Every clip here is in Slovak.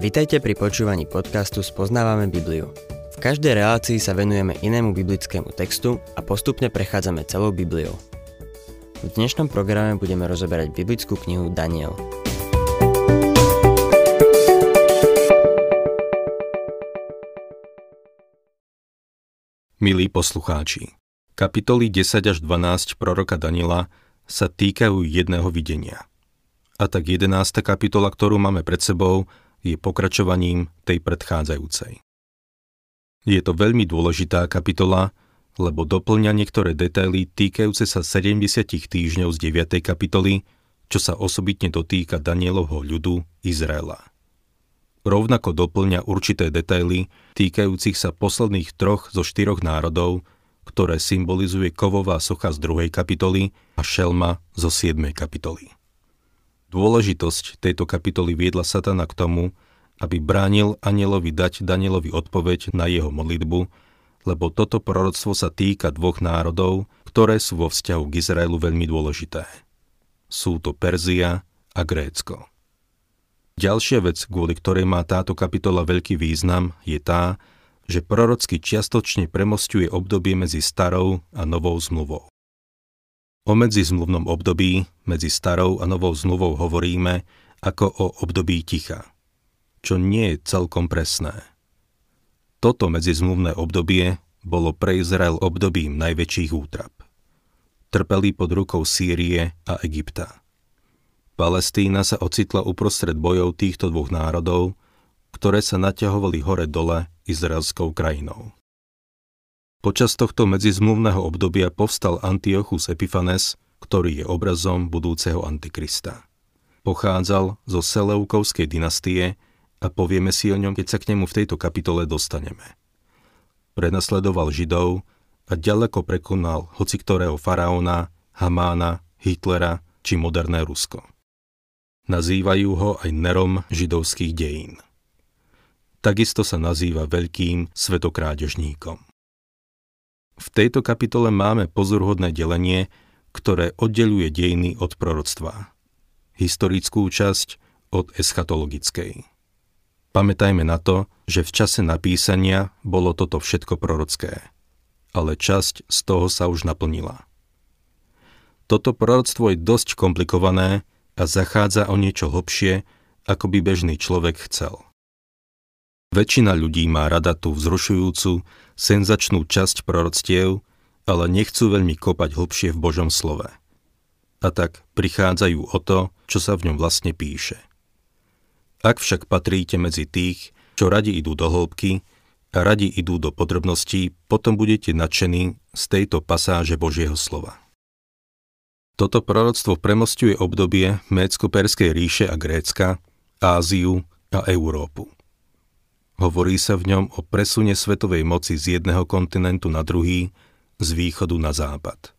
Vitajte pri počúvaní podcastu Spoznávame Bibliu. V každej relácii sa venujeme inému biblickému textu a postupne prechádzame celou Bibliou. V dnešnom programe budeme rozoberať biblickú knihu Daniel. Milí poslucháči, kapitoly 10 až 12 proroka Daniela sa týkajú jedného videnia. A tak 11. kapitola, ktorú máme pred sebou, je pokračovaním tej predchádzajúcej. Je to veľmi dôležitá kapitola, lebo doplňa niektoré detaily týkajúce sa 70 týždňov z 9. kapitoly, čo sa osobitne dotýka Danielovho ľudu Izraela. Rovnako doplňa určité detaily týkajúcich sa posledných troch zo štyroch národov, ktoré symbolizuje kovová socha z 2. kapitoly a šelma zo 7. kapitoly. Dôležitosť tejto kapitoly viedla Satana k tomu, aby bránil anielovi dať Danielovi odpoveď na jeho modlitbu, lebo toto proroctvo sa týka dvoch národov, ktoré sú vo vzťahu k Izraelu veľmi dôležité. Sú to Perzia a Grécko. Ďalšia vec, kvôli ktorej má táto kapitola veľký význam, je tá, že prorocky čiastočne premostuje obdobie medzi starou a novou zmluvou. O medzizmluvnom období medzi starou a novou zmluvou hovoríme ako o období ticha, čo nie je celkom presné. Toto medzizmluvné obdobie bolo pre Izrael obdobím najväčších útrap. Trpeli pod rukou Sýrie a Egypta. Palestína sa ocitla uprostred bojov týchto dvoch národov, ktoré sa naťahovali hore-dole izraelskou krajinou. Počas tohto medzizmluvného obdobia povstal Antiochus Epiphanes, ktorý je obrazom budúceho Antikrista. Pochádzal zo Seleukovskej dynastie a povieme si o ňom, keď sa k nemu v tejto kapitole dostaneme. Prenasledoval Židov a ďaleko prekonal hoci ktorého faraóna, Hamána, Hitlera či moderné Rusko. Nazývajú ho aj Nerom židovských dejín. Takisto sa nazýva veľkým svetokrádežníkom. V tejto kapitole máme pozorhodné delenie, ktoré oddeluje dejiny od proroctva. Historickú časť od eschatologickej. Pamätajme na to, že v čase napísania bolo toto všetko prorocké, ale časť z toho sa už naplnila. Toto proroctvo je dosť komplikované a zachádza o niečo hlbšie, ako by bežný človek chcel. Väčšina ľudí má rada tú vzrušujúcu, senzačnú časť proroctiev, ale nechcú veľmi kopať hlbšie v Božom slove. A tak prichádzajú o to, čo sa v ňom vlastne píše. Ak však patríte medzi tých, čo radi idú do hĺbky a radi idú do podrobností, potom budete nadšení z tejto pasáže Božieho slova. Toto proroctvo premostuje obdobie Mécko-Perskej ríše a Grécka, Áziu a Európu. Hovorí sa v ňom o presune svetovej moci z jedného kontinentu na druhý, z východu na západ.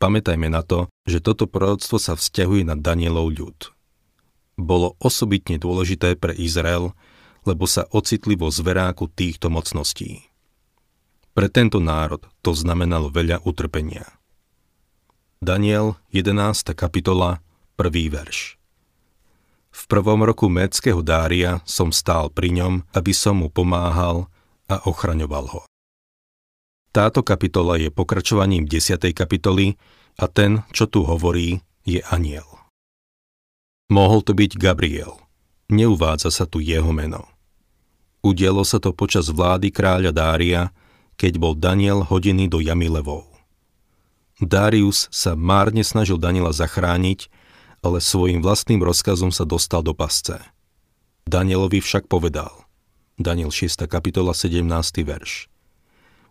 Pamätajme na to, že toto proroctvo sa vzťahuje na Danielov ľud. Bolo osobitne dôležité pre Izrael, lebo sa ocitli vo zveráku týchto mocností. Pre tento národ to znamenalo veľa utrpenia. Daniel 11. kapitola, 1. verš. V prvom roku méckého Dária som stál pri ňom, aby som mu pomáhal a ochraňoval ho. Táto kapitola je pokračovaním 10. kapitoly a ten, čo tu hovorí, je aniel. Mohol to byť Gabriel. Neuvádza sa tu jeho meno. Udielo sa to počas vlády kráľa Dária, keď bol Daniel hodený do jamy levov. Darius sa márne snažil Daniela zachrániť, ale svojim vlastným rozkazom sa dostal do pasce. Danielovi však povedal, Daniel 6. kapitola 17. verš,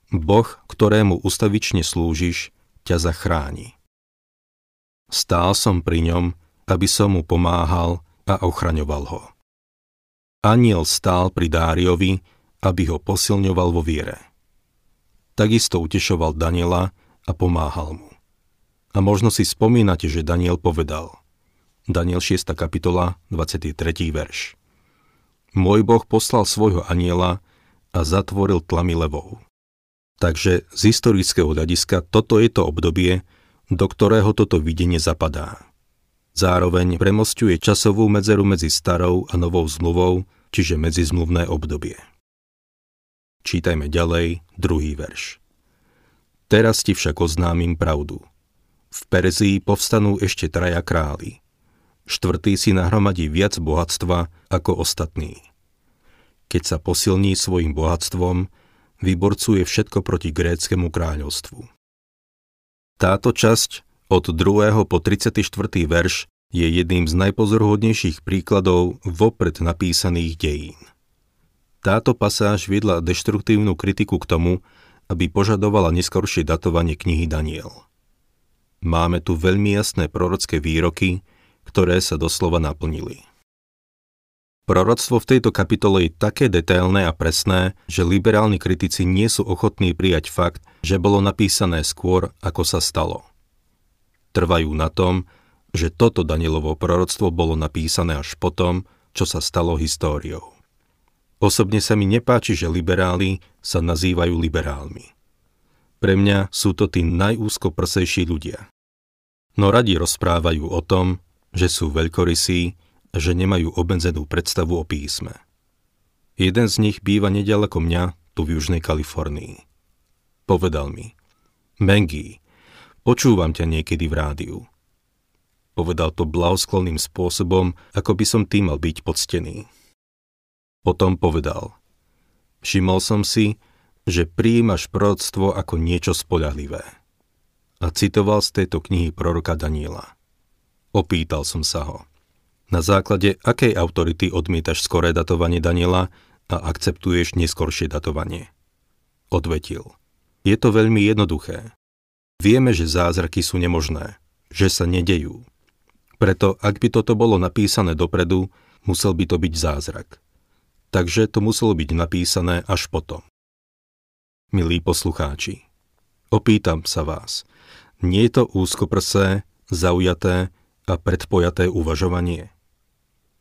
Boh, ktorému ustavične slúžiš, ťa zachráni. Stál som pri ňom, aby som mu pomáhal a ochraňoval ho. Aniel stál pri Dáriovi, aby ho posilňoval vo viere. Takisto utešoval Daniela a pomáhal mu. A možno si spomínate, že Daniel povedal – Daniel 6. kapitola, 23. verš. Môj Boh poslal svojho aniela a zatvoril tlamy levou. Takže z historického hľadiska toto je to obdobie, do ktorého toto videnie zapadá. Zároveň premostuje časovú medzeru medzi starou a novou zmluvou, čiže medzizmluvné obdobie. Čítajme ďalej druhý verš. Teraz ti však oznámim pravdu. V Perzii povstanú ešte traja králi. Štvrtý si nahromadí viac bohatstva ako ostatní. Keď sa posilní svojim bohatstvom, vyborcuje všetko proti gréckému kráľovstvu. Táto časť od 2. po 34. verš je jedným z najpozorhodnejších príkladov vopred napísaných dejín. Táto pasáž viedla deštruktívnu kritiku k tomu, aby požadovala neskoršie datovanie knihy Daniel. Máme tu veľmi jasné prorocké výroky, ktoré sa doslova naplnili. Proroctvo v tejto kapitole je také detailné a presné, že liberálni kritici nie sú ochotní prijať fakt, že bolo napísané skôr, ako sa stalo. Trvajú na tom, že toto Danielovo proroctvo bolo napísané až potom, čo sa stalo históriou. Osobne sa mi nepáči, že liberáli sa nazývajú liberálmi. Pre mňa sú to tí najúzkoprsejší ľudia. No radi rozprávajú o tom, že sú veľkorysí, že nemajú obmedzenú predstavu o písme. Jeden z nich býva nedaleko mňa, tu v Južnej Kalifornii. Povedal mi, Mengi, počúvam ťa niekedy v rádiu. Povedal to blahosklonným spôsobom, ako by som tým mal byť poctený. Potom povedal, všimol som si, že prijímaš proroctvo ako niečo spolahlivé. A citoval z tejto knihy proroka Daniela. Opýtal som sa ho. Na základe akej autority odmietaš skoré datovanie Daniela a akceptuješ neskoršie datovanie? Odvetil. Je to veľmi jednoduché. Vieme, že zázraky sú nemožné, že sa nedejú. Preto, ak by toto bolo napísané dopredu, musel by to byť zázrak takže to muselo byť napísané až potom. Milí poslucháči, opýtam sa vás, nie je to úzkoprsé, zaujaté a predpojaté uvažovanie?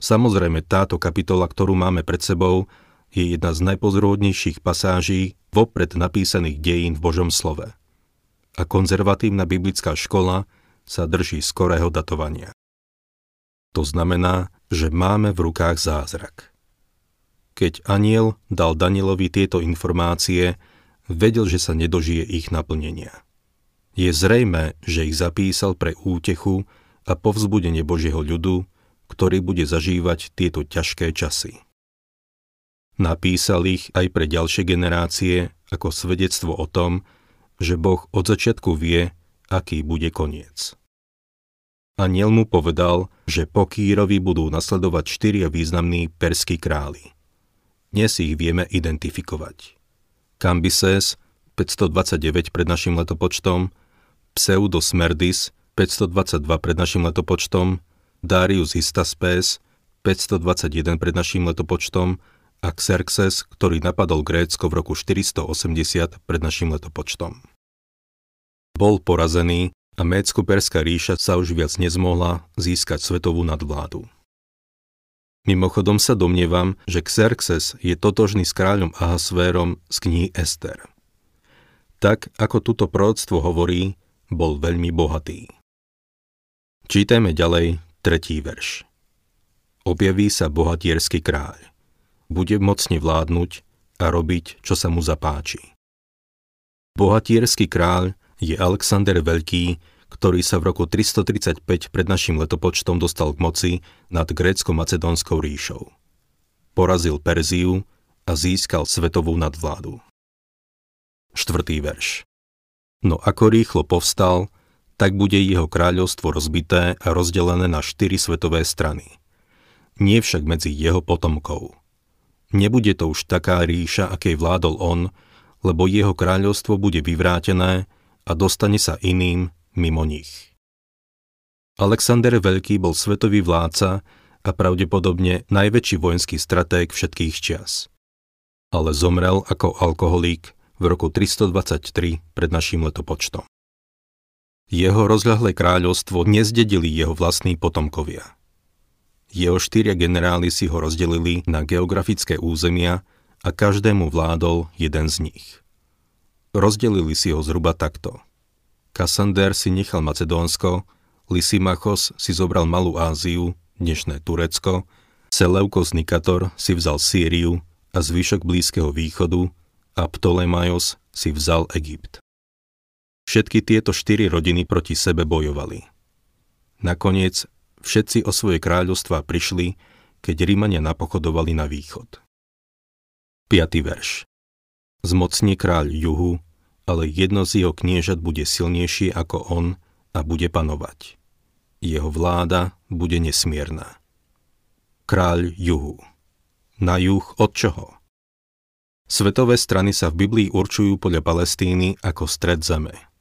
Samozrejme, táto kapitola, ktorú máme pred sebou, je jedna z najpozorodnejších pasáží vopred napísaných dejín v Božom slove. A konzervatívna biblická škola sa drží skorého datovania. To znamená, že máme v rukách zázrak. Keď aniel dal Danielovi tieto informácie, vedel, že sa nedožije ich naplnenia. Je zrejme, že ich zapísal pre útechu a povzbudenie Božieho ľudu, ktorý bude zažívať tieto ťažké časy. Napísal ich aj pre ďalšie generácie ako svedectvo o tom, že Boh od začiatku vie, aký bude koniec. Aniel mu povedal, že po Kýrovi budú nasledovať štyria významní perskí králi. Dnes ich vieme identifikovať. Cambyses 529 pred našim letopočtom, Pseudos Merdis 522 pred našim letopočtom, Darius Histaspes 521 pred našim letopočtom a Xerxes, ktorý napadol Grécko v roku 480 pred našim letopočtom. Bol porazený a Mécko-Perská ríša sa už viac nezmohla získať svetovú nadvládu. Mimochodom sa domnievam, že Xerxes je totožný s kráľom Ahasvérom z knihy Ester. Tak, ako túto proroctvo hovorí, bol veľmi bohatý. Čítajme ďalej tretí verš. Objaví sa bohatierský kráľ. Bude mocne vládnuť a robiť, čo sa mu zapáči. Bohatierský kráľ je Alexander Veľký, ktorý sa v roku 335 pred našim letopočtom dostal k moci nad grécko-macedónskou ríšou. Porazil Perziu a získal svetovú nadvládu. Štvrtý verš. No ako rýchlo povstal, tak bude jeho kráľovstvo rozbité a rozdelené na štyri svetové strany. Nie však medzi jeho potomkov. Nebude to už taká ríša, akej vládol on, lebo jeho kráľovstvo bude vyvrátené a dostane sa iným, mimo nich. Alexander Veľký bol svetový vládca a pravdepodobne najväčší vojenský stratég všetkých čias. Ale zomrel ako alkoholík v roku 323 pred našim letopočtom. Jeho rozľahlé kráľovstvo nezdedili jeho vlastní potomkovia. Jeho štyria generáli si ho rozdelili na geografické územia a každému vládol jeden z nich. Rozdelili si ho zhruba takto – Kasander si nechal Macedónsko, Lysimachos si zobral Malú Áziu, dnešné Turecko, Seleukos Nikator si vzal Sýriu a zvyšok Blízkeho východu a Ptolemaios si vzal Egypt. Všetky tieto štyri rodiny proti sebe bojovali. Nakoniec všetci o svoje kráľovstva prišli, keď Rímania napochodovali na východ. 5. verš Zmocní kráľ juhu, ale jedno z jeho kniežat bude silnejšie ako on a bude panovať. Jeho vláda bude nesmierna kráľ juhu. Na juh od čoho? Svetové strany sa v Biblii určujú podľa Palestíny ako stred zeme.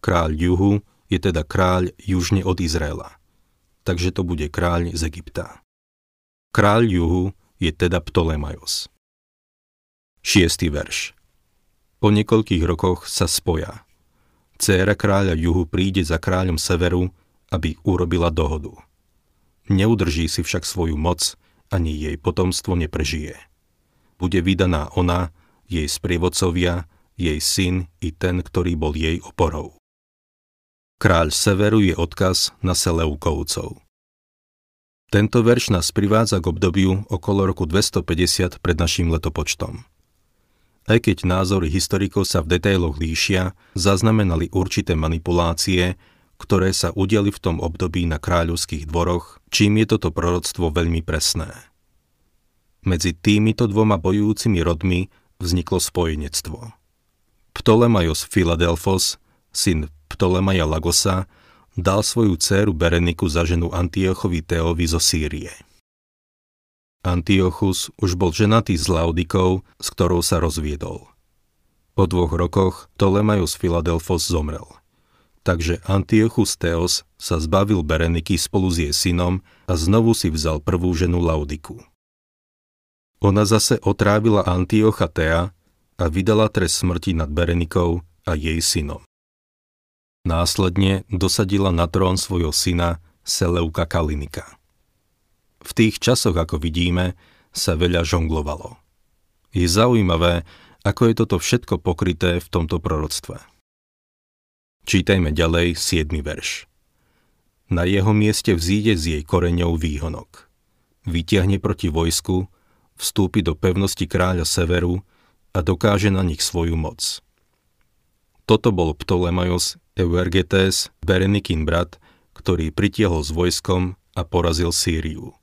Kráľ juhu je teda kráľ južne od Izraela, takže to bude kráľ z Egypta. Kráľ juhu je teda Ptolemaios. 6. verš Po niekoľkých rokoch sa spoja. Céra kráľa juhu príde za kráľom severu, aby urobila dohodu. Neudrží si však svoju moc, ani jej potomstvo neprežije. Bude vydaná ona, jej sprievodcovia, jej syn i ten, ktorý bol jej oporou. Kráľ Severu je odkaz na Seleukovcov. Tento verš nás privádza k obdobiu okolo roku 250 pred našim letopočtom. Aj keď názory historikov sa v detailoch líšia, zaznamenali určité manipulácie, ktoré sa udiali v tom období na kráľovských dvoroch, čím je toto proroctvo veľmi presné. Medzi týmito dvoma bojujúcimi rodmi vzniklo spojenectvo. Ptolemaios Philadelphos, syn Ptolemaja Lagosa, dal svoju dceru Bereniku za ženu Antiochovi Teovi zo Sýrie. Antiochus už bol ženatý s Laudikou, s ktorou sa rozviedol. Po dvoch rokoch Ptolemaios Philadelphos zomrel – Takže Antiochus Theos sa zbavil Bereniky spolu s jej synom a znovu si vzal prvú ženu Laudiku. Ona zase otrávila Antiocha Thea a vydala trest smrti nad Berenikou a jej synom. Následne dosadila na trón svojho syna Seleuka Kalinika. V tých časoch, ako vidíme, sa veľa žonglovalo. Je zaujímavé, ako je toto všetko pokryté v tomto proroctve. Čítajme ďalej 7. verš. Na jeho mieste vzíde z jej koreňov výhonok. Vytiahne proti vojsku, vstúpi do pevnosti kráľa Severu a dokáže na nich svoju moc. Toto bol Ptolemaios Euergetes, Berenikin brat, ktorý pritiahol s vojskom a porazil Sýriu.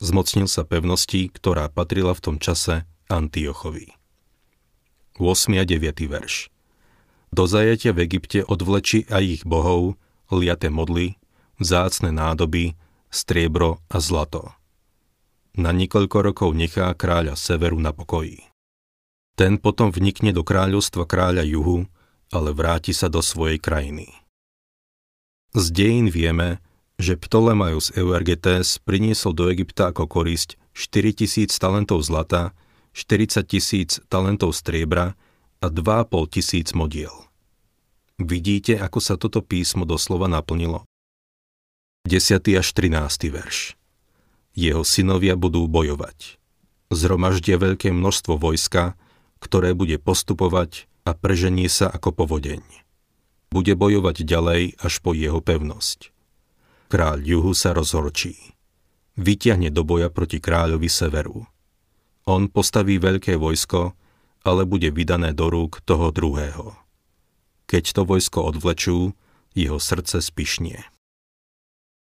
Zmocnil sa pevnosti, ktorá patrila v tom čase Antiochovi. 8. a 9. verš do zajatia v Egypte odvleči aj ich bohov, liate modly, vzácne nádoby, striebro a zlato. Na niekoľko rokov nechá kráľa severu na pokoji. Ten potom vnikne do kráľovstva kráľa juhu, ale vráti sa do svojej krajiny. Z dejín vieme, že Ptolemaios Euergetes priniesol do Egypta ako korisť 4000 talentov zlata, 40 tisíc talentov striebra a 2,5 tisíc modiel. Vidíte, ako sa toto písmo doslova naplnilo? 10. až 13. verš Jeho synovia budú bojovať. Zhromaždia veľké množstvo vojska, ktoré bude postupovať a preženie sa ako povodeň. Bude bojovať ďalej až po jeho pevnosť. Kráľ juhu sa rozhorčí. Vyťahne do boja proti kráľovi severu. On postaví veľké vojsko, ale bude vydané do rúk toho druhého. Keď to vojsko odvlečú, jeho srdce spišnie.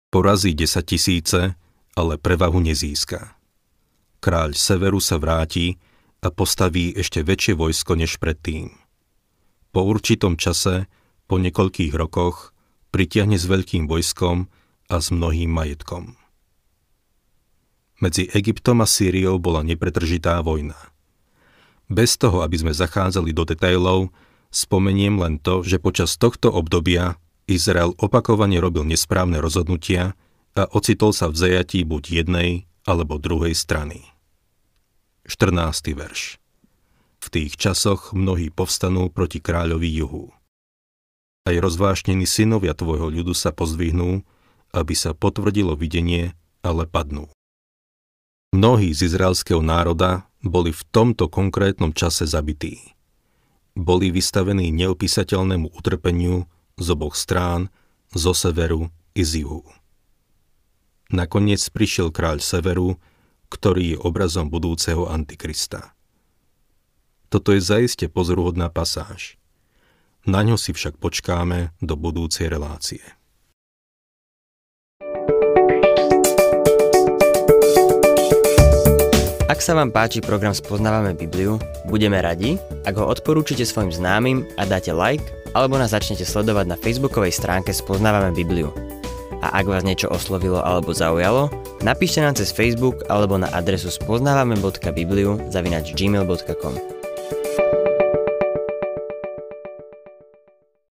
Porazí 10 tisíce, ale prevahu nezíska. Kráľ severu sa vráti a postaví ešte väčšie vojsko než predtým. Po určitom čase, po niekoľkých rokoch, pritiahne s veľkým vojskom a s mnohým majetkom. Medzi Egyptom a Sýriou bola nepretržitá vojna – bez toho, aby sme zachádzali do detailov, spomeniem len to, že počas tohto obdobia Izrael opakovane robil nesprávne rozhodnutia a ocitol sa v zajatí buď jednej alebo druhej strany. 14. verš V tých časoch mnohí povstanú proti kráľovi juhu. Aj rozvášnení synovia tvojho ľudu sa pozdvihnú, aby sa potvrdilo videnie, ale padnú. Mnohí z izraelského národa boli v tomto konkrétnom čase zabití. Boli vystavení neopísateľnému utrpeniu z oboch strán, zo severu i z juhu. Nakoniec prišiel kráľ Severu, ktorý je obrazom budúceho Antikrista. Toto je zaiste pozoruhodná pasáž. Na ňo si však počkáme do budúcej relácie. Ak sa vám páči program Spoznávame Bibliu, budeme radi, ak ho odporúčite svojim známym a dáte like, alebo nás začnete sledovať na facebookovej stránke Spoznávame Bibliu. A ak vás niečo oslovilo alebo zaujalo, napíšte nám cez Facebook alebo na adresu spoznávame.bibliu zavinač gmail.com.